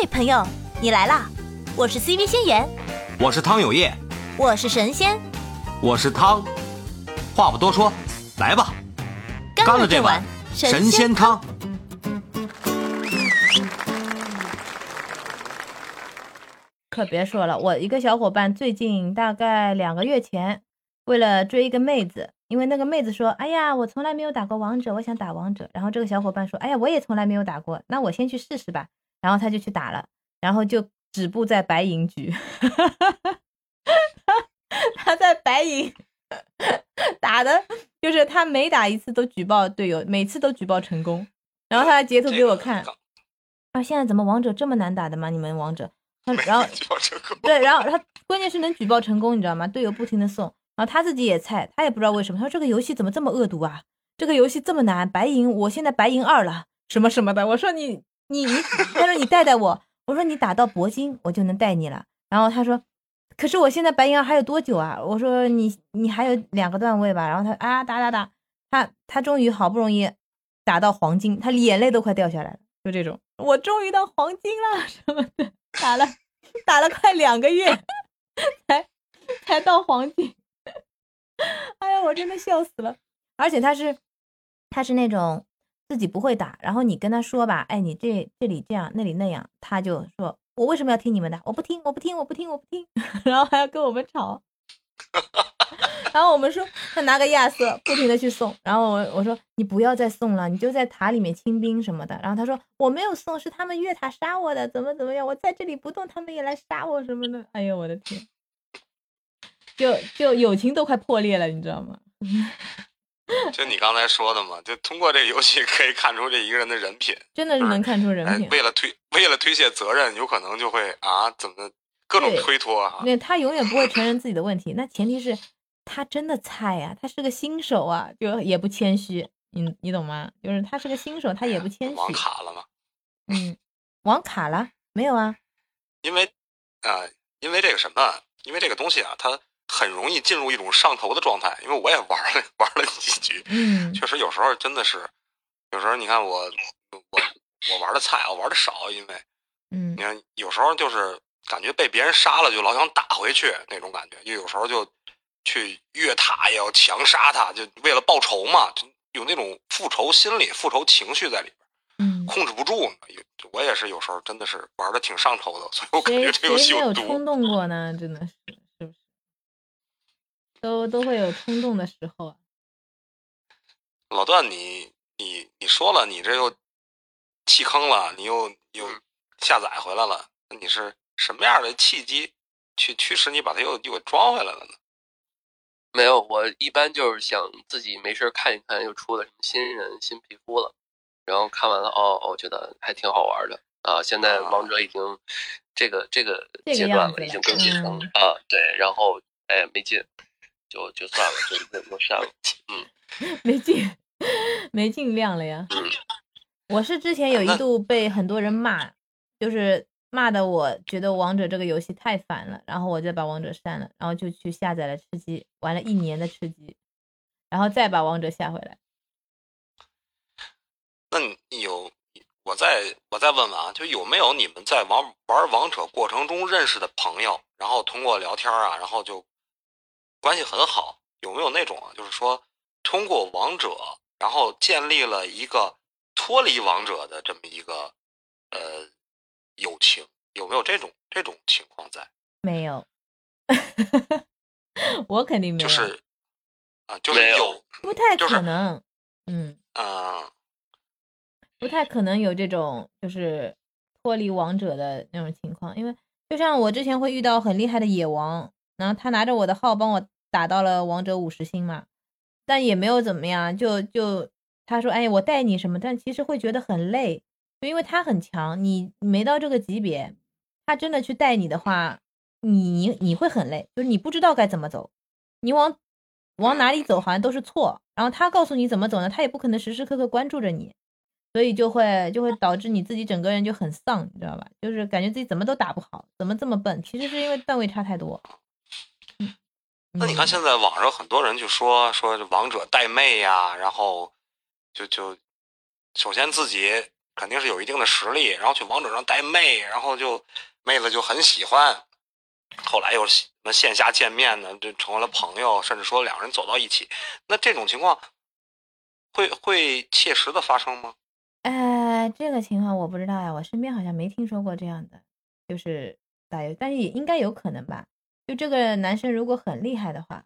嘿，朋友，你来啦！我是 CV 仙言，我是汤有业，我是神仙，我是汤。话不多说，来吧，干了这碗神仙汤。可别说了，我一个小伙伴最近大概两个月前，为了追一个妹子，因为那个妹子说：“哎呀，我从来没有打过王者，我想打王者。”然后这个小伙伴说：“哎呀，我也从来没有打过，那我先去试试吧。”然后他就去打了，然后就止步在白银局。他在白银打的，就是他每打一次都举报队友，每次都举报成功。然后他还截图给我看，啊，现在怎么王者这么难打的吗？你们王者？然后对，然后他关键是能举报成功，你知道吗？队友不停的送，然后他自己也菜，他也不知道为什么。他说这个游戏怎么这么恶毒啊？这个游戏这么难，白银，我现在白银二了，什么什么的。我说你你你，他说你带带我，我说你打到铂金我就能带你了。然后他说，可是我现在白银二还有多久啊？我说你你还有两个段位吧。然后他啊打打打，他他终于好不容易打到黄金，他眼泪都快掉下来了，就这种，我终于到黄金了什么的。打了，打了快两个月，才才到黄金。哎呀，我真的笑死了。而且他是，他是那种自己不会打，然后你跟他说吧，哎，你这这里这样，那里那样，他就说，我为什么要听你们的？我不听，我不听，我不听，我不听，然后还要跟我们吵。然后我们说他拿个亚瑟不停的去送，然后我我说你不要再送了，你就在塔里面清兵什么的。然后他说我没有送，是他们越塔杀我的，怎么怎么样，我在这里不动，他们也来杀我什么的。哎呦我的天，就就友情都快破裂了，你知道吗？就你刚才说的嘛，就通过这个游戏可以看出这一个人的人品，真的是能看出人品。为了推为了推卸责任，有可能就会啊怎么各种推脱啊。那他永远不会承认自己的问题，那前提是。他真的菜呀，他是个新手啊，就也不谦虚，你你懂吗？就是他是个新手，他也不谦虚。网卡了吗？嗯，网卡了没有啊？因为啊，因为这个什么？因为这个东西啊，它很容易进入一种上头的状态。因为我也玩了 玩了几局，嗯，确实有时候真的是，有时候你看我我我玩的菜，我玩的少，因为嗯，你看有时候就是感觉被别人杀了，就老想打回去那种感觉，就有时候就。去越塔也要强杀他，就为了报仇嘛，就有那种复仇心理、复仇情绪在里边，嗯，控制不住。我也是有时候真的是玩的挺上头的，所以我感觉这游戏有冲动过呢？真的是？都都会有冲动的时候啊。老段，你你你说了，你这又弃坑了，你又又下载回来了，那你是什么样的契机去驱使你把它又又给装回来了呢？没有，我一般就是想自己没事看一看，又出了什么新人新皮肤了，然后看完了，哦，我觉得还挺好玩的啊。现在王者已经这个这个阶段了，已经更新成啊，对，然后哎没劲，就就算了，就就删了，嗯，没劲，没劲量了呀。嗯，我是之前有一度被很多人骂，就是。骂的我觉得王者这个游戏太烦了，然后我就把王者删了，然后就去下载了吃鸡，玩了一年的吃鸡，然后再把王者下回来。那你有我再我再问问啊，就有没有你们在玩玩王者过程中认识的朋友，然后通过聊天啊，然后就关系很好？有没有那种啊，就是说通过王者，然后建立了一个脱离王者的这么一个呃。友情有没有这种这种情况在？没有，我肯定没有。就是啊，就是有，不太可能。嗯啊，不太可能有这种就是脱离王者的那种情况，因为就像我之前会遇到很厉害的野王，然后他拿着我的号帮我打到了王者五十星嘛，但也没有怎么样，就就他说哎我带你什么，但其实会觉得很累。就因为他很强，你没到这个级别，他真的去带你的话，你你会很累，就是你不知道该怎么走，你往往哪里走好像都是错。然后他告诉你怎么走呢，他也不可能时时刻刻关注着你，所以就会就会导致你自己整个人就很丧，你知道吧？就是感觉自己怎么都打不好，怎么这么笨？其实是因为段位差太多。那你看现在网上很多人就说说王者带妹呀，然后就就首先自己。肯定是有一定的实力，然后去王者上带妹，然后就妹子就很喜欢，后来又什么线下见面呢，就成为了朋友，甚至说两人走到一起，那这种情况会会切实的发生吗？呃，这个情况我不知道呀，我身边好像没听说过这样的，就是打游，但是也应该有可能吧。就这个男生如果很厉害的话，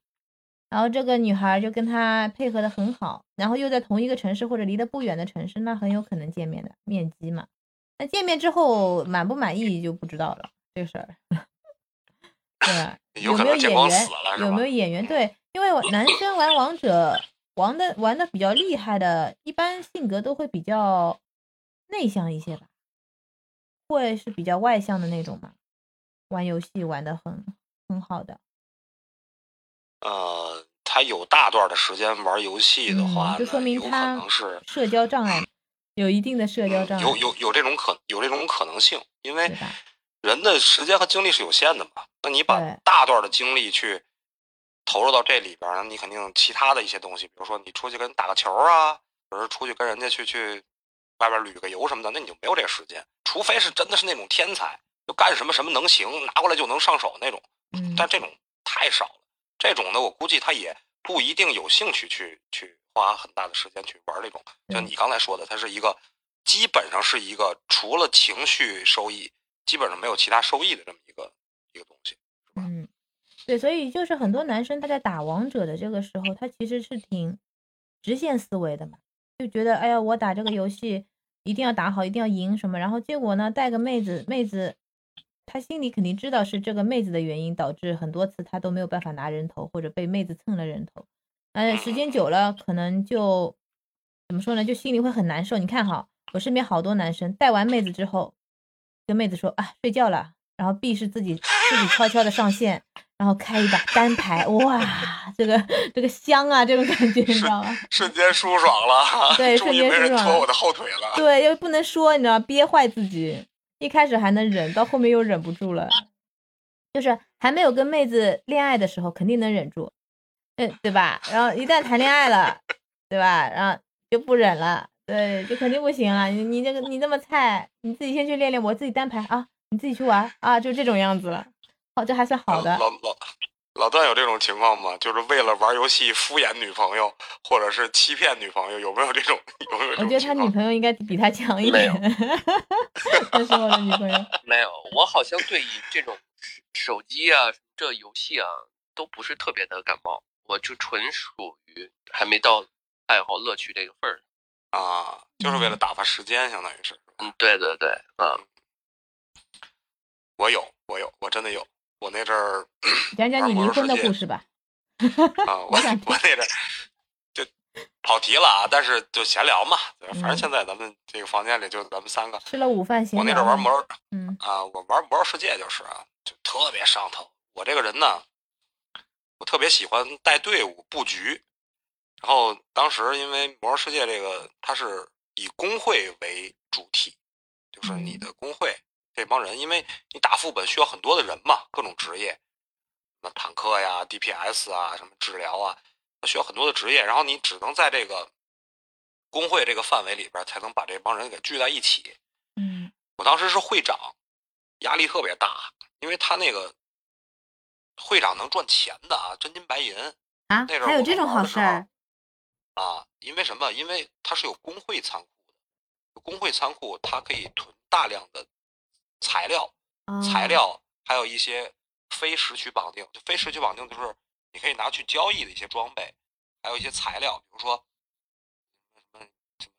然后这个女孩就跟他配合的很好，然后又在同一个城市或者离得不远的城市，那很有可能见面的面基嘛。那见面之后满不满意就不知道了，这个事儿，对吧？有没有演员有没有演员？对，因为男生玩王者玩的玩的比较厉害的，一般性格都会比较内向一些吧，会是比较外向的那种嘛。玩游戏玩的很很好的，呃，他有大段的时间玩游戏的话，嗯，就说明有可他能是社交障碍，有一定的社交障碍，有有有这种可有这种可能性，因为？人的时间和精力是有限的嘛。那你把大段的精力去投入到这里边你肯定其他的一些东西，比如说你出去跟打个球啊，或者是出去跟人家去去外边旅个游什么的，那你就没有这个时间。除非是真的是那种天才，就干什么什么能行，拿过来就能上手那种。嗯，但这种太少了，这种呢，我估计他也不一定有兴趣去去花很大的时间去玩这种。就嗯你刚才说的，它是一个基本上是一个除了情绪收益，基本上没有其他收益的这么一个一个东西。嗯，对，所以就是很多男生他在打王者的这个时候，他其实是挺直线思维的嘛，就觉得哎呀，我打这个游戏一定要打好，一定要赢什么，然后结果呢，带个妹子，妹子他心里肯定知道是这个妹子的原因导致很多次他都没有办法拿人头，或者被妹子蹭了人头，嗯，时间久了可能就怎么说呢，就心里会很难受。你看哈，我身边好多男生带完妹子之后，跟妹子说啊睡觉了，然后 B 是自己自己悄悄的上线，然后开一把单排，哇，这个这个香啊，这种感觉你知道吗？瞬间舒爽了，对瞬间舒爽拖我的后腿了。对，又不能说，你知道吗，憋坏自己。一开始还能忍，到后面又忍不住了。就是还没有跟妹子恋爱的时候，肯定能忍住，嗯，对吧？然后一旦谈恋爱了，对吧？然后就不忍了，对，就肯定不行了。你你这个你这么菜，你自己先去练练，我自己单排啊，你自己去玩啊，就这种样子了。好，这还算好的。老老老段有这种情况吗？就是为了玩游戏敷衍女朋友，或者是欺骗女朋友，有没有这种？有没有这种我觉得他？女朋友应该比他强一没有点。那是我的女朋友。没有，我好像对于这种手手机啊、这游戏啊都不是特别的感冒，我就纯属于还没到爱好乐趣这个份儿上。啊，就是为了打发时间，相当于是。嗯，对对对，嗯，我有，我有，我真的有。我那阵儿讲讲你离婚的故事吧。啊，我我那阵儿就跑题了啊，但是就闲聊嘛。反正嗯现在咱们这个房间里就咱们三个。吃了午饭闲我那阵儿玩魔兽嗯啊，我玩魔兽世界就是啊，就特别上头。我这个人呢，我特别喜欢带队伍布局。然后当时因为魔兽世界这个它是以工会为主体，就是你嗯的工会这帮人，因为你打副本需要很多的人嘛，各种职业，什么坦克呀、DPS 啊、什么治疗啊，它需要很多的职业。然后你只能在这个工会这个范围里边，才能把这帮人给聚在一起。嗯我当时是会长，压力特别大，因为他那个会长能赚钱的啊，真金白银啊那阵儿，还有这种好事？啊。因为什么？因为他是有工会仓库的，工会仓库它可以囤大量的材料，哦材料还有一些非时区绑定，就非时区绑定就是你可以拿去交易的一些装备，还有一些材料，比如说什么什么什么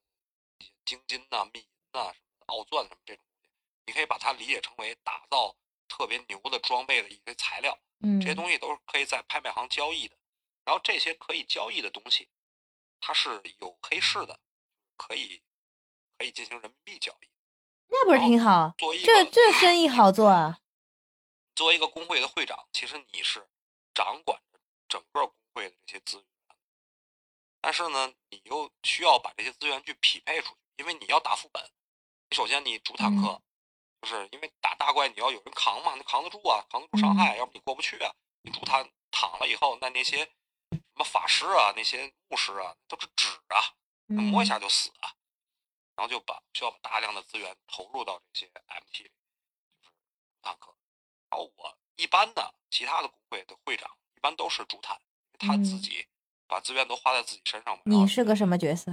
一些精金呐、密银呐、什么奥钻什么这种东西，你可以把它理解成为打造特别牛的装备的一些材料，嗯，这些东西都是可以在拍卖行交易的。然后这些可以交易的东西，它是有黑市的，可以可以进行人民币交易。那不是挺好？作为一这这生意好做啊！作为一个工会的会长，其实你是掌管着整个工会的这些资源，但是呢，你又需要把这些资源去匹配出去，因为你要打副本，你首先你主坦克，就是因为打大怪你要有人扛嘛，你扛得住啊，扛得住伤害，要不你过不去啊。你主坦躺了以后，那那些什么法师啊，那些牧师啊，都是纸啊，嗯摸一下就死啊。然后就把需要把大量的资源投入到这些 MT 里，就是坦克。然后我一般的其他的工会的会长一般都是主坦，他自己把资源都花在自己身上嘛。你是个什么角色？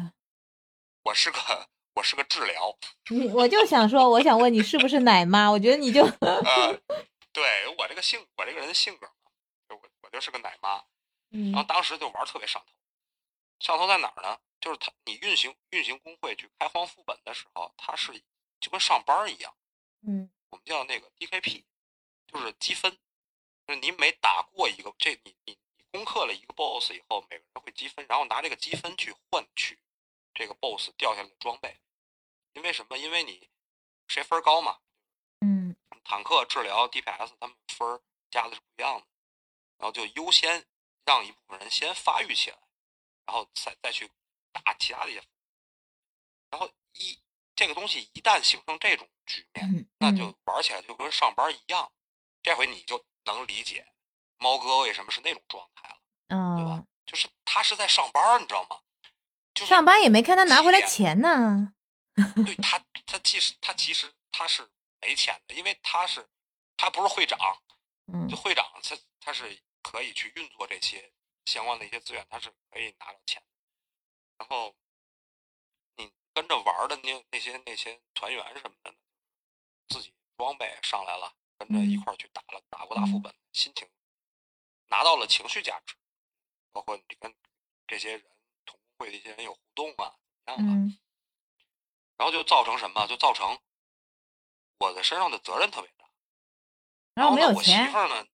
我是个我是个治疗。你我就想说，我想问你是不是奶妈？我觉得你就呃，对我这个性我这个人的性格嘛，我我就是个奶妈。然后当时就玩特别上头，上头在哪儿呢？就是他你运行运行工会去开荒副本的时候，他是就跟上班一样。嗯，我们叫那个 DKP，就是积分，就是你每打过一个这你你你攻克了一个 BOSS 以后，每个人会积分，然后拿这个积分去换取这个 BOSS 掉下来的装备。因为什么？因为你谁分高嘛。嗯，坦克、治疗、DPS 他们分加的是不一样的，然后就优先。让一部分人先发育起来，然后再再去打其他的一些，然后一这个东西一旦形成这种局面，那就玩起来就跟上班一样。这回你就能理解猫哥为什么是那种状态了，对吧？就是他是在上班，你知道吗？上班也没看他拿回来钱呢。对 他，他其实他其实他是没钱的，因为他是他不是会长，就会长他他是。可以去运作这些相关的一些资源，他是可以拿到钱。然后你跟着玩的那那些那些团员什么的，自己装备上来了，跟着一块去打了打过大副本，心情拿到了情绪价值，包括你跟这些人同会的一些人有互动啊，怎么样啊？然后就造成什么？就造成我的身上的责任特别大。然后呢，我媳妇呢，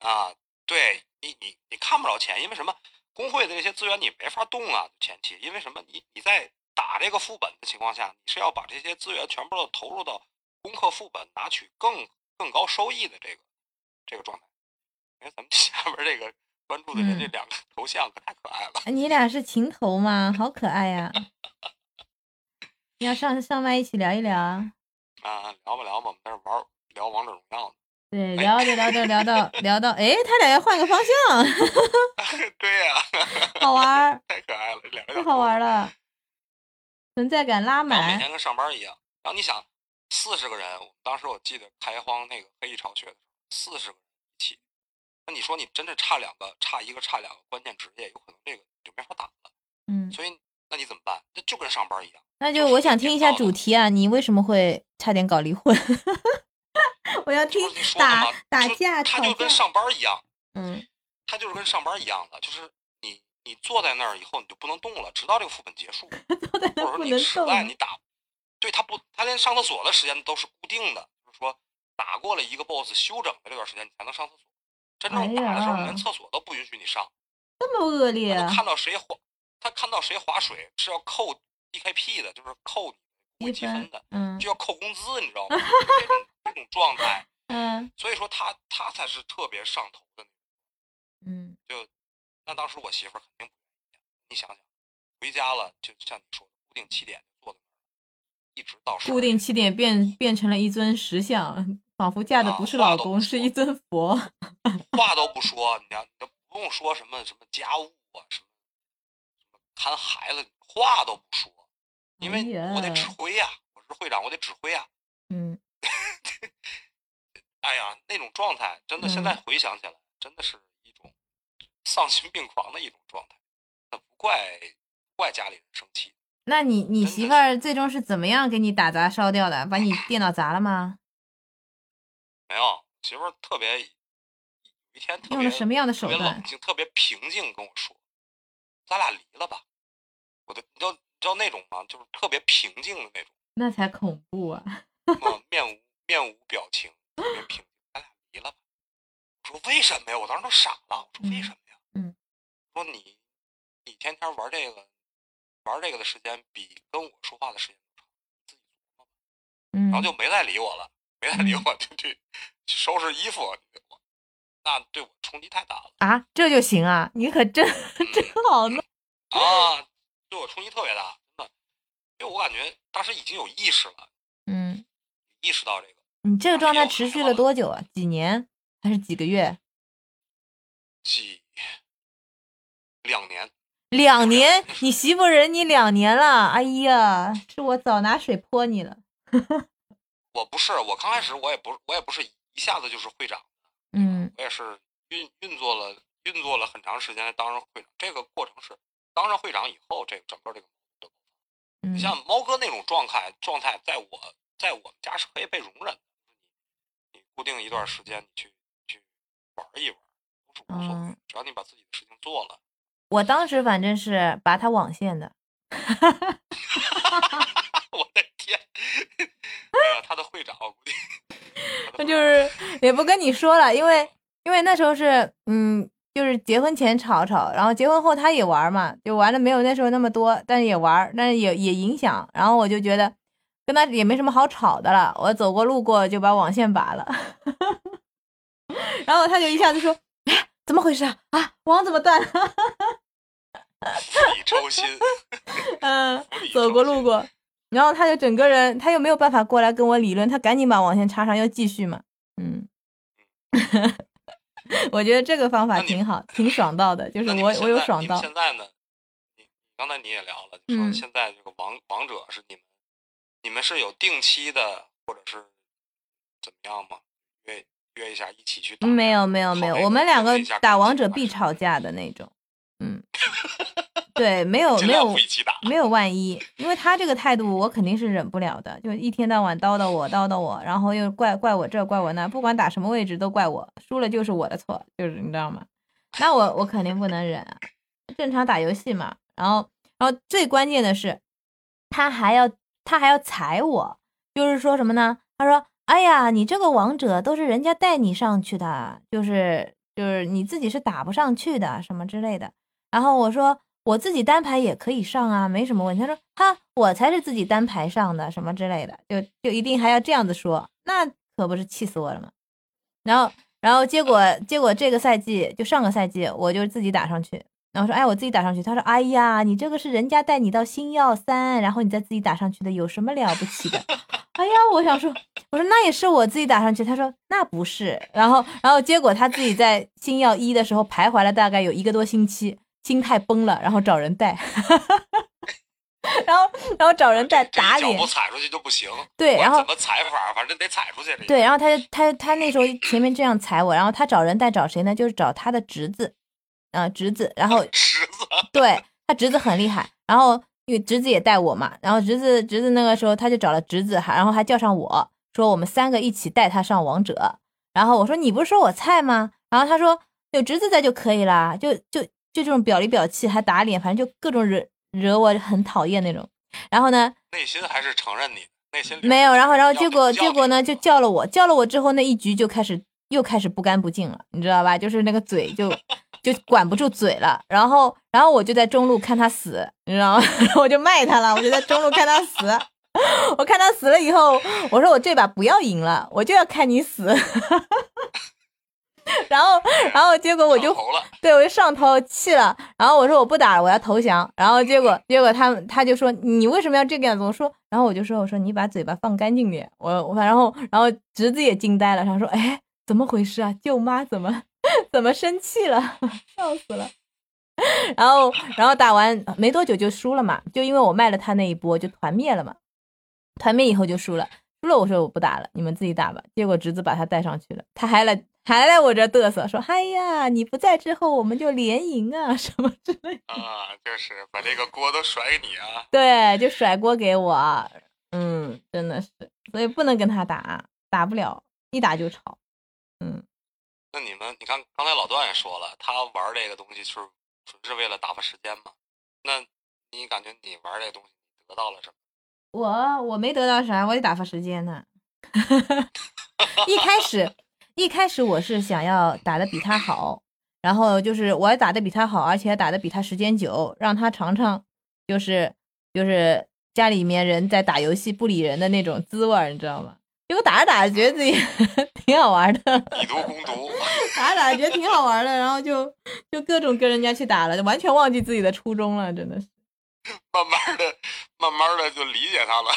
啊。对你，你你看不着钱，因为什么？工会的这些资源你没法动啊。前期，因为什么？你你在打这个副本的情况下，你是要把这些资源全部都投入到攻克副本，拿取更更高收益的这个这个状态。因为咱们 下边这个关注的人这两个头像可太可爱了。你俩是情头吗？好可爱呀！你要上上麦一起聊一聊啊？啊，聊吧聊吧，我们在这玩聊王者荣耀呢。对，聊着聊着聊到聊到，哎，他俩要换个方向。对呀，好玩太可爱了，两个太好玩了，存在感拉满。每天跟上班一样。然后你想，四十个人，当时我记得开荒那个黑翼巢穴的时候，四十个人一起，那你说你真的差两个，差一个，差两个关键职业，有可能这个就没法打了。嗯。所以，那你怎么办？那就跟上班一样。那就我想听一下主题啊，你为什么会差点搞离婚？我要听打打架，他就跟上班一样，嗯，他就是跟上班一样的，就是你你坐在那儿以后你就不能动了，直到这个副本结束，坐在那儿不能动。你打，对他不，他连上厕所的时间都是固定的，就是说打过了一个 boss 休整的这段时间你才能上厕所，真正打的时候连厕所都不允许你上，这么恶劣。看到谁滑，他看到谁划水是要扣 DKP 的，就是扣你积分的，嗯，就要扣工资，你知道 吗？这种状态，嗯，所以说他他才是特别上头的，嗯，就那当时我媳妇儿肯定不愿意，你想想，回家了就像你说的，固定七点坐在那儿，一直到固定七点变变成了一尊石像，仿佛嫁的不是老公，是一尊佛，话都不说，你你都不用说什么什么家务啊，什么什么看孩子，话都不说，因为我得指挥呀，我是会长，我得指挥呀，嗯。哎呀，那种状态真的，现在回想起来，真的是一种丧心病狂的一种状态。那不怪怪家里人生气。那你你媳妇儿最终是怎么样给你打砸烧掉的？把你电脑砸了吗？没有，媳妇儿特别有一天用了什么样的手段？冷静，特别平静跟我说：“咱俩离了吧。”我的，你知道你知道那种吗？就是特别平静的那种。那才恐怖啊！面无面无表情，特别平静。咱俩离了吧。我说为什么呀？我当时都傻了。我说为什么呀？嗯。说你你天天玩这个，玩这个的时间比跟我说话的时间长，自己琢磨吧。嗯。然后就没再理我了，没再理我，就去收拾衣服。那对我冲击太大了啊！这就行啊？你可真真好弄啊！对我冲击特别大，真的，因为我感觉当时已经有意识了。嗯。意识到这个，你这个状态持续了多久啊？几年还是几个月？几两年？两年，你媳妇忍你两年了，哎呀，是我早拿水泼你了。我不是，我刚开始我也不我也不是一下子就是会长，嗯我也是运运作了运作了很长时间才当上会长。这个过程是当上会长以后，这个整个这个你像猫哥那种状态状态，在我在我们家是可以被容忍的。你固定一段时间，你去去玩一玩，都是无所谓嗯，只要你把自己的事情做了。我当时反正是把他网线的，我的天！哎呀，他的会长我估计，那就是也不跟你说了，因为因为那时候是嗯，就是结婚前吵吵，然后结婚后他也玩嘛，就玩的没有那时候那么多，但是也玩，但是也也影响，然后我就觉得跟他也没什么好吵的了，我走过路过就把网线拔了，然后他就一下子说，哎，怎么回事啊？啊，网怎么断了？抽薪。嗯，走过路过，然后他就整个人，他又没有办法过来跟我理论，他赶紧把网线插上，要继续嘛。嗯，我觉得这个方法挺好，挺爽到的，就是我我有爽到。现在呢？你刚才你也聊了，就说嗯现在这个王、王者是你们，你们是有定期的，或者是怎么样吗？约约一下一起去打？没有没有没有，我们两个打王者必吵架的那种。嗯，对，没有没有。没有万一，因为他这个态度我肯定是忍不了的，就一天到晚叨叨我叨叨我，然后又怪怪我这怪我那，不管打什么位置都怪我，输了就是我的错，就是你知道吗？那我我肯定不能忍啊，正常打游戏嘛。然后然后最关键的是，他还要他还要踩我，就是说什么呢？他说：“哎呀，你这个王者都是人家带你上去的，就是就是你自己是打不上去的，什么之类的。”然后我说我自己单排也可以上啊，没什么问题。他说哈，我才是自己单排上的，什么之类的，就就一定还要这样子说，那可不是气死我了吗？然后然后结果结果这个赛季就上个赛季我就自己打上去，然后说哎我自己打上去，他说哎呀你这个是人家带你到星耀三，然后你再自己打上去的，有什么了不起的？哎呀，我想说，我说那也是我自己打上去。他说那不是，然后然后结果他自己在星耀一的时候徘徊了大概有一个多星期，心态崩了，然后找人带，然后然后找人带打脸一脚不，踩出去就不行。对，然后怎么踩法，反正得踩出去。这个对，然后他就他他那时候前面这样踩我，然后他找人带找谁呢？就是找他的侄子，啊、侄子，然后 侄子，对他侄子很厉害，然后因为侄子也带我嘛，然后侄子侄子那个时候他就找了侄子，还然后还叫上我说我们三个一起带他上王者，然后我说你不是说我菜吗？然后他说有侄子在就可以啦，就就就这种表里表气还打脸，反正就各种惹惹我很讨厌那种。然后呢，内心还是承认你的，内心没有，然后然后结果结果呢就叫了我，叫了我之后那一局就开始又开始不干不净了，你知道吧？就是那个嘴就就管不住嘴了，然后然后我就在中路看他死，你知道吗？我就卖他了，我就在中路看他死，我看他死了以后，我说我这把不要赢了，我就要看你死。然后，然后结果我就对，我就上头气了，然后我说我不打了，我要投降。然后结果结果他他就说你为什么要这个样子？我说，然后我就说我说你把嘴巴放干净点。我我然后然后侄子也惊呆了，他说哎怎么回事啊？舅妈怎么 怎么生气了？笑死了。然后然后打完没多久就输了嘛，就因为我卖了他那一波就团灭了嘛，团灭以后就输了。输了，我说我不打了，你们自己打吧。结果侄子把他带上去了，他还来还来我这嘚瑟，说：“哎呀，你不在之后，我们就连赢啊，什么之类的。啊，就是把这个锅都甩给你啊。”对，就甩锅给我。嗯，真的是，所以不能跟他打，打不了，一打就吵。那你们，你看刚才老段也说了，他玩这个东西是纯是为了打发时间嘛？那你感觉你玩这个东西得到了什么？我我没得到啥，我得打发时间呢。一开始一开始我是想要打的比他好，然后就是我打的比他好，而且打的比他时间久，让他尝尝就是就是家里面人在打游戏不理人的那种滋味，你知道吗？结果打着打着觉得自己 挺好玩的，以毒攻毒，打着打着觉得挺好玩的，然后就就各种跟人家去打了，完全忘记自己的初衷了，真的是。慢慢的、慢慢的就理解他了。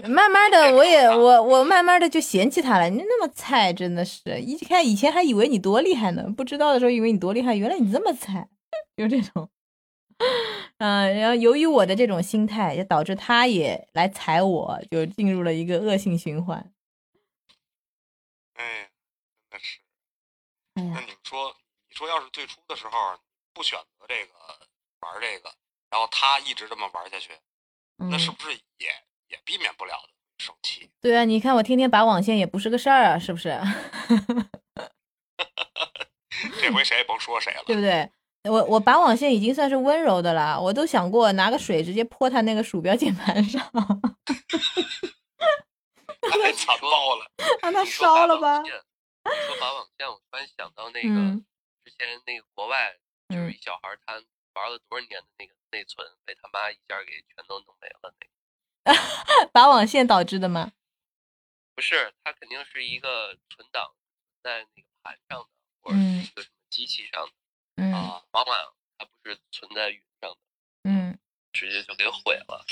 慢慢的，我也我我慢慢的就嫌弃他了。你那么菜，真的是一看以前还以为你多厉害呢，不知道的时候以为你多厉害，原来你这么菜，就这种。嗯，然后由于我的这种心态，也导致他也来踩我，就进入了一个恶性循环。哎，真的是。哎呀，那你们说，你说要是最初的时候不选择这个玩这个，然后他一直这么玩下去，那是嗯，不是也也避免不了的生气？对啊，你看我天天拔网线也不是个事儿啊，是不是？这回谁也甭说谁了。对不对？我我拔网线已经算是温柔的了，我都想过拿个水直接泼他那个鼠标键盘上，太 残 暴了。让他烧了吧。你说拔网线，我突然想到那个、嗯之前那个国外，就是嗯一小孩儿他玩了多少年的那个内存，被他妈一下给全都弄没了。那 个拔网线导致的吗？不是，它肯定是一个存档在那个盘上的，或者嗯是一个什么机器上的，嗯啊，往往它不是存在云上的，嗯，直接就给毁了。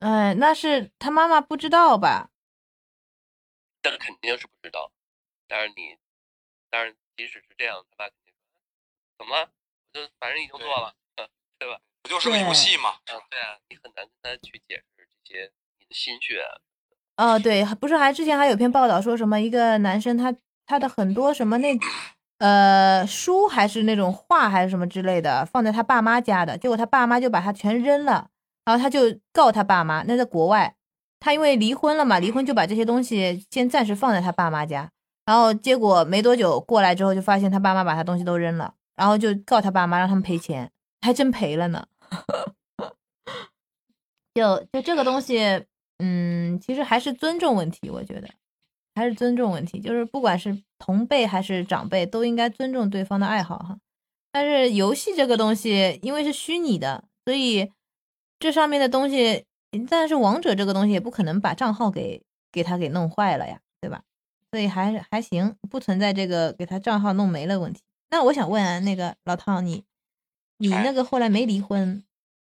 哎，那是他妈妈不知道吧？但肯定是不知道。但是你，但是即使是这样，他爸肯定说，怎么了？我就反正已经做了，嗯，对吧？不就是个游戏吗？啊，对啊，你很难跟他去解释这些你的心血。哦，对，不是还之前还有篇报道说什么一个男生他他的很多什么那呃书还是那种画还是什么之类的放在他爸妈家的，结果他爸妈就把他全扔了，然后他就告他爸妈，那在国外，他因为离婚了嘛，离婚就把这些东西先暂时放在他爸妈家，然后结果没多久过来之后就发现他爸妈把他东西都扔了，然后就告他爸妈让他们赔钱，还真赔了呢。就就这个东西，嗯，其实还是尊重问题，我觉得还是尊重问题，就是不管是同辈还是长辈，都应该尊重对方的爱好哈。但是游戏这个东西，因为是虚拟的，所以这上面的东西，但是王者这个东西也不可能把账号给给他给弄坏了呀，对吧？所以还是还行，不存在这个给他账号弄没了问题。那我想问啊，那个老汤，你你哎那个后来没离婚，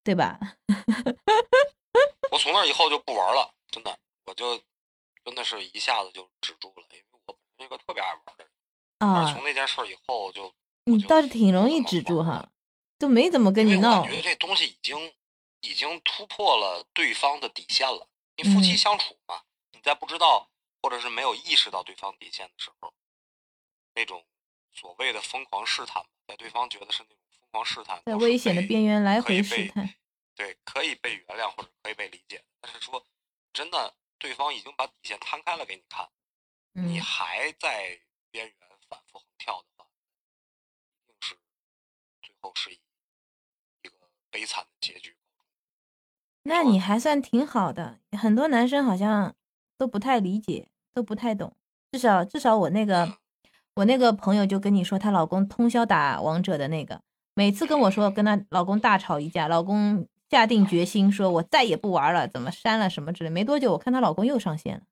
对吧？我从那以后就不玩了，真的，我就真的是一下子就止住了，因为我是一个特别爱玩的人。啊，从那件事儿以后就，你倒是挺容易止住哈，就没怎么跟你闹我。觉这东西已经已经突破了对方的底线了。你夫妻嗯相处嘛，你在不知道或者是没有意识到对方底线的时候，那种所谓的疯狂试探，在对方觉得是那种疯狂试探，在危险的边缘来回试探。对，可以被原谅或者可以被理解。但是说真的，对方已经把底线摊开了给你看，你嗯，还在边缘反复横跳的话，一定是最后是以一个悲惨的结局。那你还算挺好的，很多男生好像都不太理解，都不太懂。至少至少我那个我那个朋友就跟你说，她老公通宵打王者的那个，每次跟我说跟她老公大吵一架，老公下定决心说我再也不玩了，怎么删了什么之类。没多久，我看她老公又上线了。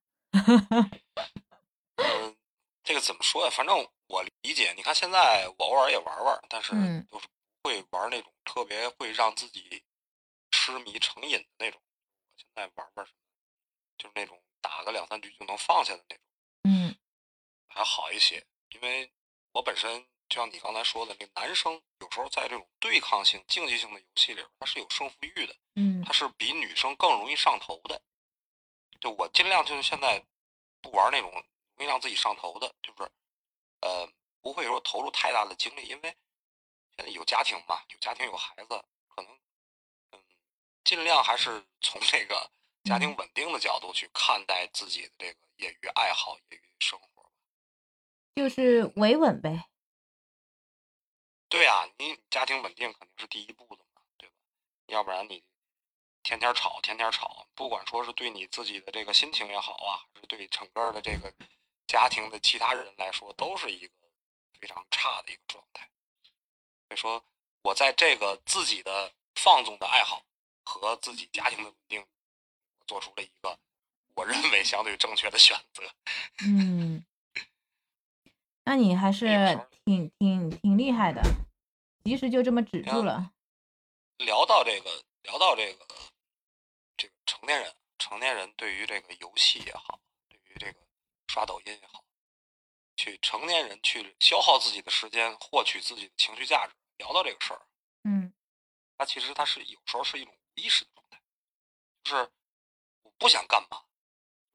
嗯，这个怎么说呀？反正我理解，你看现在我偶尔也玩玩，但是嗯就是不会玩那种特别会让自己痴迷成瘾的那种。我现在玩玩什么，就是那种打个两三局就能放下的那种，嗯还好一些。因为我本身就像你刚才说的，那男生有时候在这种对抗性、竞技性的游戏里，他是有胜负欲的。嗯他是比女生更容易上头的。就我尽量就是现在不玩那种容易让自己上头的，就是呃不会说投入太大的精力，因为现在有家庭嘛，有家庭有孩子，可能嗯尽量还是从这个家庭稳定的角度去看待自己的这个业余爱好、业余生活。就是维稳呗。对呀、你家庭稳定肯定是第一步的嘛，对吧？要不然你天天吵，天天吵，不管说是对你自己的这个心情也好啊，还是对整个的这个家庭的其他人来说，都是一个非常差的一个状态。所以说，我在这个自己的放纵的爱好和自己家庭的稳定，我做出了一个我认为相对正确的选择。嗯，那你还是挺挺挺厉害的，及时就这么止住了。聊到这个，聊到这个，这个成年人，成年人对于这个游戏也好，对于这个刷抖音也好，去成年人去消耗自己的时间，获取自己的情绪价值。聊到这个事儿，嗯它其实它是有时候是一种无意识的状态，就是我不想干嘛，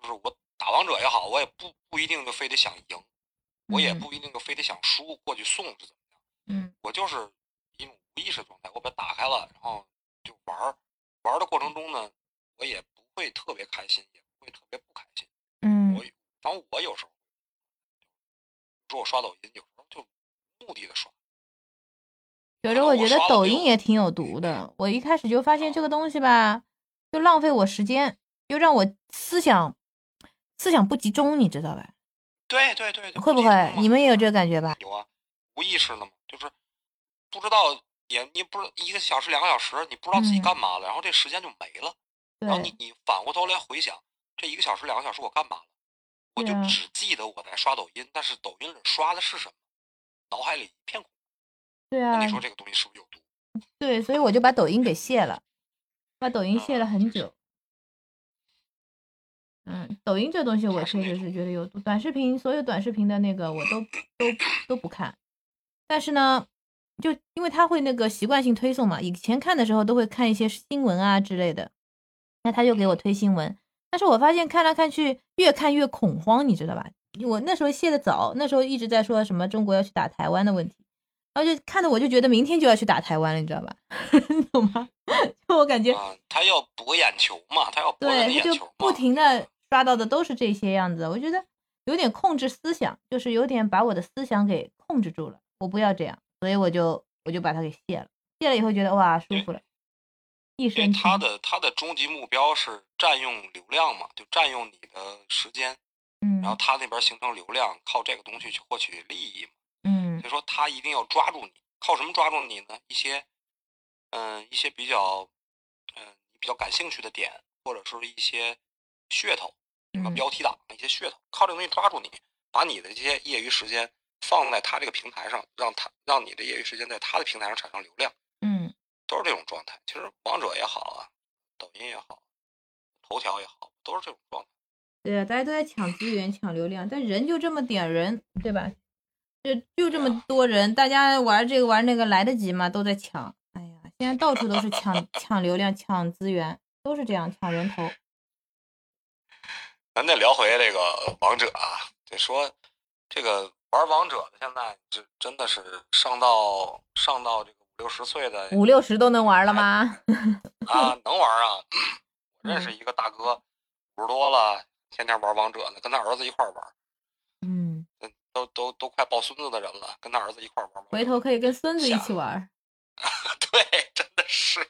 就是我打王者也好，我也不不一定就非得想赢，我也嗯不一定就非得想输，过去送是怎么样，嗯我就是一种无意识的状态，我把它打开了，然后就玩儿，玩儿的过程中呢，我也不会特别开心，也不会特别不开心。嗯我反正我有时候，说我刷抖音，有时候就目的的刷。有时候我觉得抖音也挺有毒的。我一开始就发现这个东西吧，就浪费我时间，就让我思想思想不集中，你知道吧？对对对对，会不会？你们也有这个感觉吧？有啊，无意识的嘛，就是不知道也你不是一个小时两个小时，你不知道自己嗯干嘛了，然后这时间就没了，然后你，你反过头来回想，这一个小时两个小时我干嘛了？我就只记得我在刷抖音，但是抖音里刷的是什么？脑海里一片空白。对啊那，你说这个东西是不是有毒？对，所以我就把抖音给卸了，把抖音卸了很久。嗯，抖音这东西我确实是觉得有毒。短视频，所有短视频的那个我都都都不看，但是呢，就因为它会那个习惯性推送嘛，以前看的时候都会看一些新闻啊之类的，那他就给我推新闻，但是我发现看来看去越看越恐慌，你知道吧？我那时候卸的早，那时候一直在说什么中国要去打台湾的问题，然后就看的我就觉得明天就要去打台湾了，你知道吧？你 懂吗？就我感觉，啊，他要博眼球嘛，他要博眼球对，他就。不停的刷到的都是这些样子，我觉得有点控制思想，就是有点把我的思想给控制住了，我不要这样，所以我就我就把它给卸了，卸了以后觉得哇舒服了，一身轻。他的他的终极目标是占用流量嘛，就占用你的时间，嗯然后他那边形成流量，靠这个东西去获取利益嘛。嗯所以说他一定要抓住你，靠什么抓住你呢？一些，嗯、一些比较，嗯、你比较感兴趣的点，或者是一些噱头，什么嗯标题党的一些噱头，靠这个东西抓住你，把你的这些业余时间放在他这个平台上，让他让你的业余时间在他的平台上产生流量，嗯都是这种状态。其实王者也好啊，抖音也好，头条也好，都是这种状态。对啊，大家都在抢资源、抢流量，但人就这么点人，对吧？就就这么多人，大家玩这个玩那个来得及吗？都在抢。哎呀，现在到处都是抢抢流量、抢资源，都是这样抢人头。咱再聊回这个王者啊，得说这个玩王者的现在这真的是上到上到这个五六十岁的五六十都能玩了吗？啊，能玩啊！我认识一个大哥，五十多了，天天玩王者呢，跟他儿子一块玩，嗯，嗯都都都快抱孙子的人了，跟他儿子一块玩。回头可以跟孙子一起玩。对，真的是，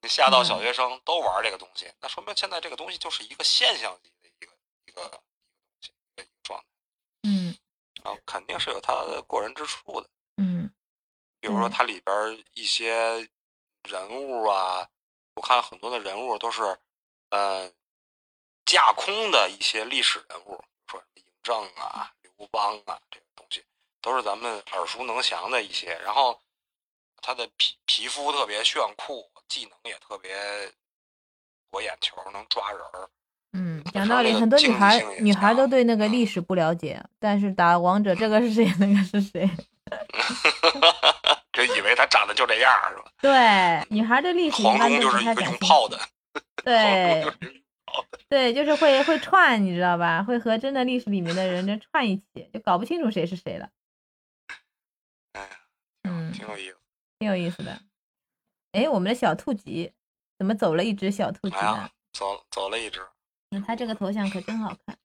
你下到小学生都玩这个东西，那说明现在这个东西就是一个现象级个一个东西，一个一个状态，嗯然后肯定是有它的过人之处的。嗯比如说对它里边儿一些人物啊，我看很多的人物都是，呃，架空的一些历史人物，说什么嬴政啊、刘邦啊这个东西，都是咱们耳熟能详的一些。然后他的皮皮肤特别炫酷，技能也特别博眼球，能抓人儿。讲道理，很多女孩女孩都对那个历史不了解，但是打王者这个是谁，那个是谁？就以为他长得就这样是吧？对，女孩对历史一 黄忠就是一个不太感兴趣。用炮的，对对，就是会会串，你知道吧？会和真的历史里面的人这串一起，就搞不清楚谁是谁了。哎，嗯，挺有意思。挺有意思的。哎，我们的小兔吉怎么走了一只小兔吉呢哎？，走走了一只。那他这个头像可真好看。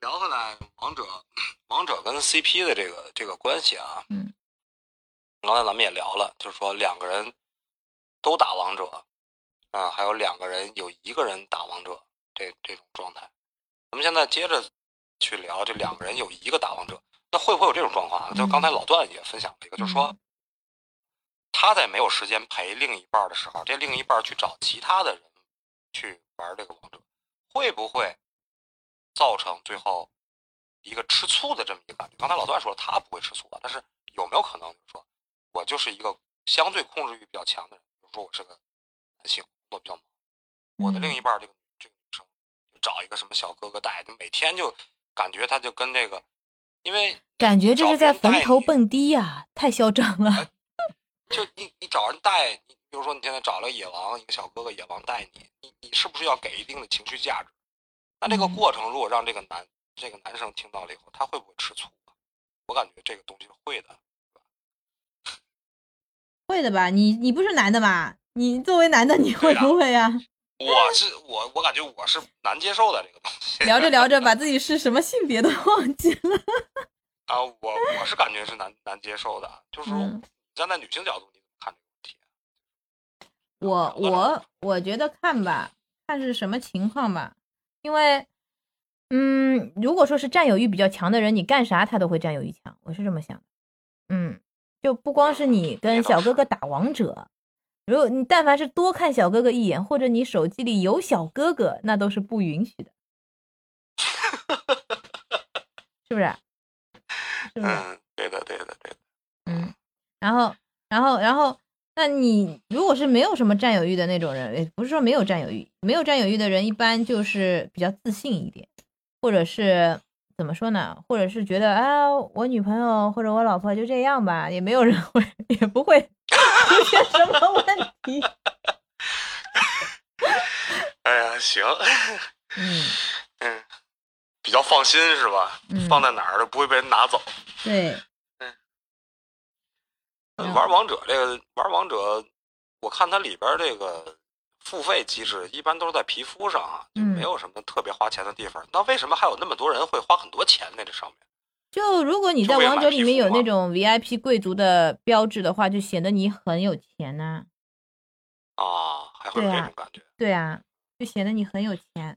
聊回来，王者，王者跟 CP 的这个这个关系啊，嗯，刚才咱们也聊了，就是说两个人都打王者，啊，还有两个人有一个人打王者这这种状态。咱们现在接着去聊这两个人有一个打王者，那会不会有这种状况啊？就刚才老段也分享了一个，就是说嗯他在没有时间陪另一半的时候，这另一半去找其他的人去玩这个王者，会不会造成最后一个吃醋的这么一个感觉？刚才老段说了，他不会吃醋啊，但是有没有可能就是说我就是一个相对控制欲比较强的人，比如说我是个男性，工作比较忙，我的另一半这个这个女生就找一个什么小哥哥带，就每天就感觉他就跟这个因为感觉这是在坟头蹦迪呀、太嚣张了。就你你找人带你，比如说你现在找了野王一个小哥哥，野王带你，你你是不是要给一定的情绪价值？那这个嗯过程如果让这个男这个男生听到了以后，他会不会吃醋啊？我感觉这个东西会的。会的吧？你你不是男的吧？你作为男的，你会不会呀、我是我我感觉我是难接受的这个东西聊着聊着，把 自己是什么性别都忘记了。啊，我我是感觉是难难接受的，就是说嗯站在女性角度你怎么看这个问题？我我我觉得看吧，看是什么情况吧，因为，嗯，如果说是占有欲比较强的人，你干啥他都会占有欲强，我是这么想的。嗯，就不光是你跟小哥哥打王者，如果你但凡是多看小哥哥一眼，或者你手机里有小哥哥，那都是不允许的，是不是？是不是？嗯，对的对的对的。嗯，然后，然后，然后，那你如果是没有什么占有欲的那种人，也不是说没有占有欲，没有占有欲的人一般就是比较自信一点，或者是怎么说呢？或者是觉得啊，我女朋友或者我老婆就这样吧，也没有人会，也不会出现什么问题。哎呀，行，嗯嗯，比较放心是吧？嗯，放在哪儿都不会被人拿走。对，玩王者这个玩王者，我看它里边这个付费机制一般都是在皮肤上啊，就嗯没有什么特别花钱的地方。那为什么还有那么多人会花很多钱在这上面？就如果你在王者里面有那种 VIP 贵族的标志的话，就显得你很有钱呐、啊，还会有这种感觉？对啊，就显得你很有钱，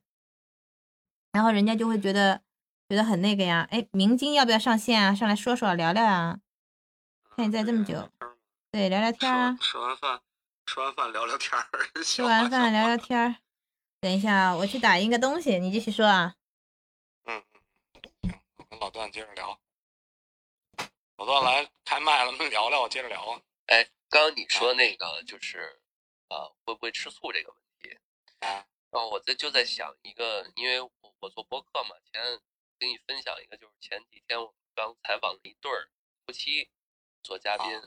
然后人家就会觉得觉得很那个呀，哎，明金要不要上线啊？上来说说聊聊啊，看你在这么久，对，聊聊天儿啊，吃完饭，吃完饭聊聊天儿，吃吃完饭聊聊。天儿。等一下啊，我去打印个东西，你继续说啊。嗯嗯，行，我跟老段接着聊。老段来开麦了，我们聊聊，接着聊啊。哎，刚刚你说那个就是，呃，会不会吃醋这个问题？啊，然后我在就在想一个，因为我我做播客嘛，前跟你分享一个，就是前几天我刚采访了一对儿夫妻做嘉宾，啊。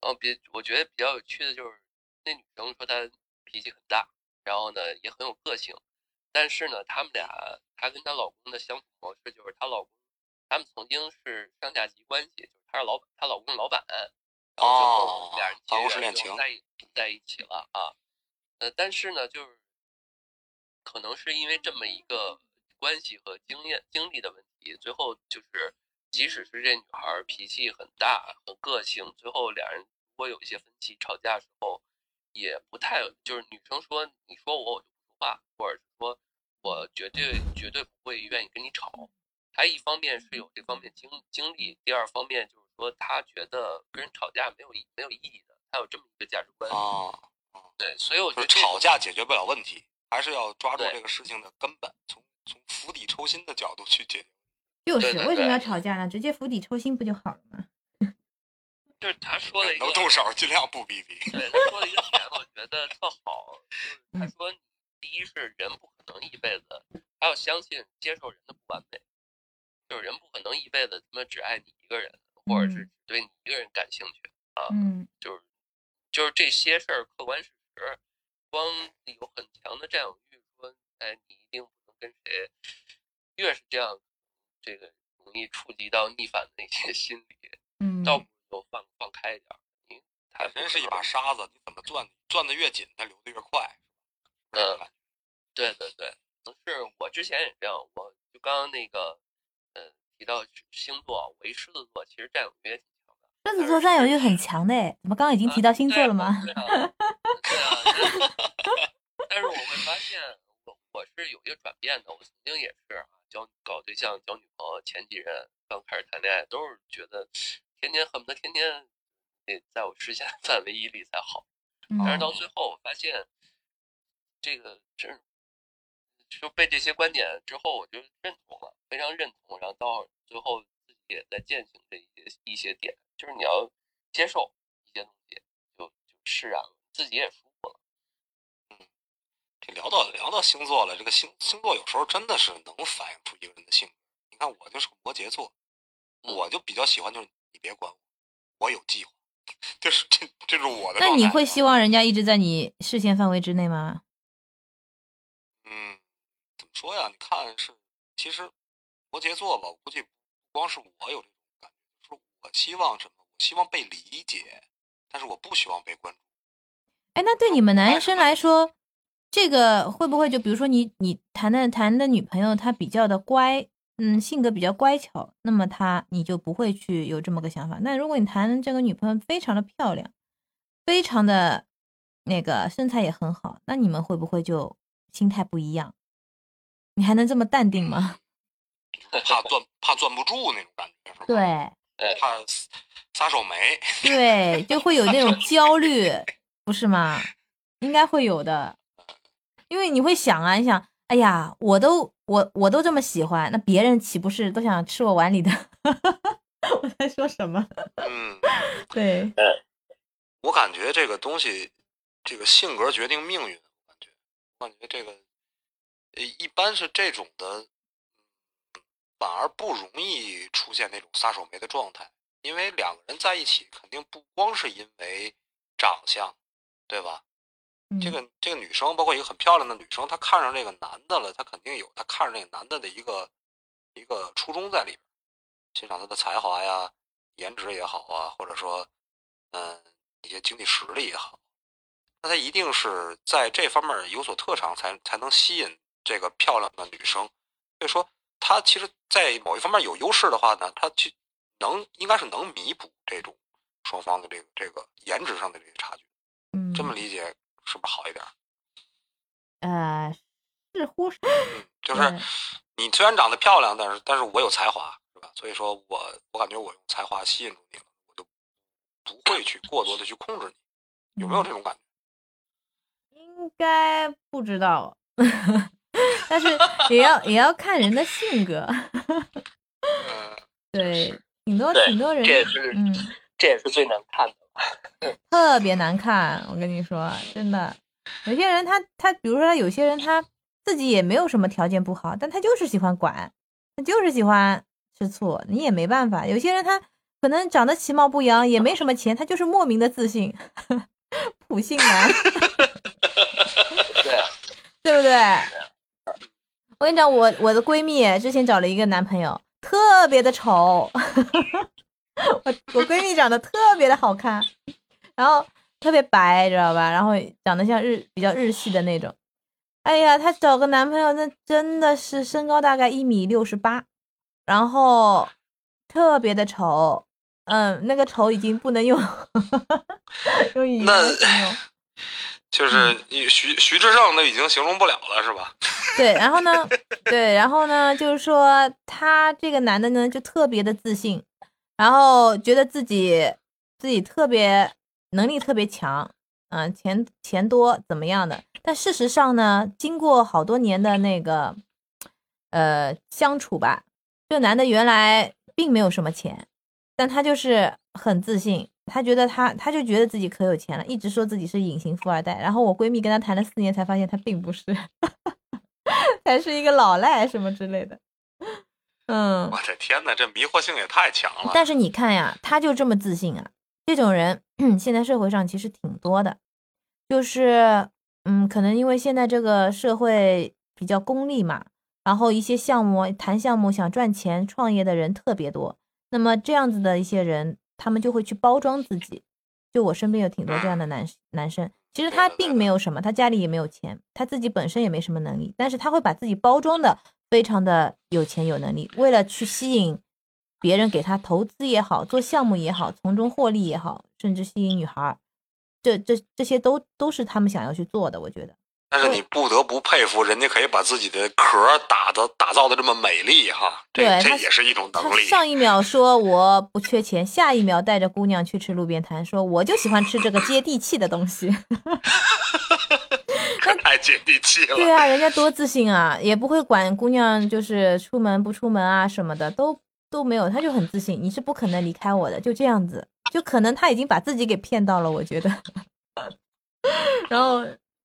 然后比我觉得比较有趣的就是那女生说她脾气很大，然后呢也很有个性，但是呢他们俩她跟她老公的相处模式就是她老公他们曾经是上下级关系，就是她是老，她老公是老板，然后最后哦俩人结办公室缘恋情在一在一起了啊。呃，但是呢，就是可能是因为这么一个关系和经验经历的问题，最后就是，即使是这女孩儿脾气很大、很个性，最后俩人如果有一些分歧、吵架的时候，也不太就是女生说你说我我就不说话，或者是说我绝对绝对不会愿意跟你吵。她一方面是有这方面经经历，第二方面就是说她觉得跟人吵架没有意没有意义的，她有这么一个价值观。啊，对，所以我觉得吵架解决不了问题，还是要抓住这个事情的根本，从从釜底抽薪的角度去解决。就是为什么要吵架呢？直接釜底抽薪不就好了吗？就是他说了一个能动手尽量不逼逼。对，他说了一个点，我觉得特好，就是他嗯说，第一是人不可能一辈子，还要相信接受人的不完美，就是人不可能一辈子他妈只爱你一个人，或者是嗯只对你一个人感兴趣啊，嗯就是就是这些事儿客观事实，光有很强的占有欲，说哎你一定不能跟谁，越是这样，这个容易触及到逆反的一些 心理，嗯，倒不如就放放开一点儿，你他人是一把沙子，你怎么攥，攥的越紧，它流的越快。是嗯对对对，可是我之前也这样，我就刚刚那个呃提到星座，我一狮子座，其实占有欲也挺强的。狮子座占有欲很强的哎，怎么刚刚已经提到星座了吗？对啊，对啊对啊 但是我会发现，我我是有一个转变的。我曾经也是啊，交搞对象、交女朋友，前几任刚开始谈恋爱，都是觉得天天恨不得天天得在我视线范围以里才好。但是到嗯最后，我发现这个真就被这些观点之后，我就认同了，非常认同。然后到最后自己也在践行这一些一些点，就是你要接受一些东西，就就释然了，自己也。这聊到聊到星座了，这个星星座有时候真的是能反映出一个人的性格。你看我就是个摩羯座，我就比较喜欢，就是你别管我，我有计划，就是这这是我的。那你会希望人家一直在你视线范围之内吗？嗯，怎么说呀？你看是，其实摩羯座吧，我估计不光是我有这种感觉，就是我希望什么？我希望被理解，但是我不希望被关注。哎，那对你们男生来说，这个会不会就比如说你你谈的谈的女朋友她比较的乖？嗯，性格比较乖巧，那么她你就不会去有这么个想法。那如果你谈这个女朋友非常的漂亮，非常的那个身材也很好，那你们会不会就心态不一样？你还能这么淡定吗？怕攥怕攥不住那种感觉是吧？对，怕撒手没。对，就会有那种焦虑，不是吗？应该会有的，因为你会想啊，你想。哎呀，我都我我都这么喜欢，那别人岂不是都想吃我碗里的？我在说什么？嗯，对，我感觉这个东西，这个性格决定命运。感觉，我感觉这个，呃，一般是这种的，反而不容易出现那种撒手没的状态，因为两个人在一起，肯定不光是因为长相，对吧？这个这个女生，包括一个很漂亮的女生，她看上这个男的了，她肯定有她看上这个男的的一个一个初衷在里边，欣赏他的才华呀、颜值也好啊，或者说，嗯，一些经济实力也好，那他一定是在这方面有所特长，才才能吸引这个漂亮的女生。所以说，他其实，在某一方面有优势的话呢，他去能应该是能弥补这种双方的这个这个颜值上的这个差距。嗯，这么理解。是不是好一点？呃，似乎是，就是你虽然长得漂亮，但是但是我有才华，是吧？所以说我我感觉我用才华吸引住你了，我就不会去过多的去控制你，有没有这种感觉？应该不知道，但是也要也要看人的性格。对，挺多挺多人，这也是嗯，这也是最难看的。特别难看，我跟你说，真的，有些人他他，比如说有些人他自己也没有什么条件不好，但他就是喜欢管，他就是喜欢吃醋，你也没办法。有些人他可能长得其貌不扬，也没什么钱，他就是莫名的自信，普信男，对，对不对？我跟你讲，我我的闺蜜之前找了一个男朋友，特别的丑。我我闺蜜长得特别的好看，然后特别白，知道吧？然后长得像日比较日系的那种。哎呀，她找个男朋友，那真的是身高大概一米六十八，然后特别的丑。嗯，那个丑已经不能用 用语言形容，就是徐徐志胜都已经形容不了了，是吧？对，然后呢？对，然后呢？就是说他这个男的呢，就特别的自信。然后觉得自己自己特别能力特别强，嗯，钱钱多怎么样的？但事实上呢，经过好多年的那个呃相处吧，这男的原来并没有什么钱，但他就是很自信，他觉得他他就觉得自己可有钱了，一直说自己是隐形富二代。然后我闺蜜跟他谈了四年，才发现他并不是，还是一个老赖什么之类的。嗯，我的天哪，这迷惑性也太强了。但是你看呀，他就这么自信啊，这种人 现在社会上其实挺多的，就是嗯，可能因为现在这个社会比较功利嘛，然后一些项目谈项目想赚钱创业的人特别多，那么这样子的一些人，他们就会去包装自己。就我身边有挺多这样的男男生，其实他并没有什么，他家里也没有钱，他自己本身也没什么能力，但是他会把自己包装的。非常的有钱有能力，为了去吸引别人给他投资也好，做项目也好，从中获利也好，甚至吸引女孩，这这这些都都是他们想要去做的。我觉得，但是你不得不佩服人家可以把自己的壳打的打造的这么美丽哈，对，这也是一种能力。上一秒说我不缺钱，下一秒带着姑娘去吃路边摊，说我就喜欢吃这个接地气的东西。太接地气了。对啊，人家多自信啊，也不会管姑娘就是出门不出门啊什么的，都都没有，他就很自信。你是不可能离开我的，就这样子，就可能他已经把自己给骗到了，我觉得。然后，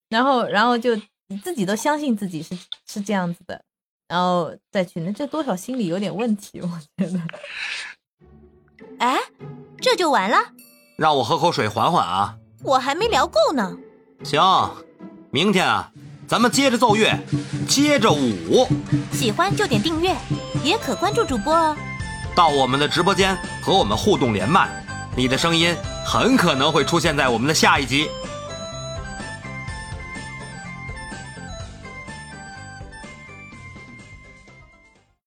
然后，然后就你自己都相信自己是是这样子的，然后再去，那这多少心理有点问题，我觉得。哎，这就完了？让我喝口水缓缓啊。我还没聊够呢。行，明天啊，咱们接着奏乐，接着舞。喜欢就点订阅，也可关注主播哦。到我们的直播间和我们互动连麦，你的声音很可能会出现在我们的下一集。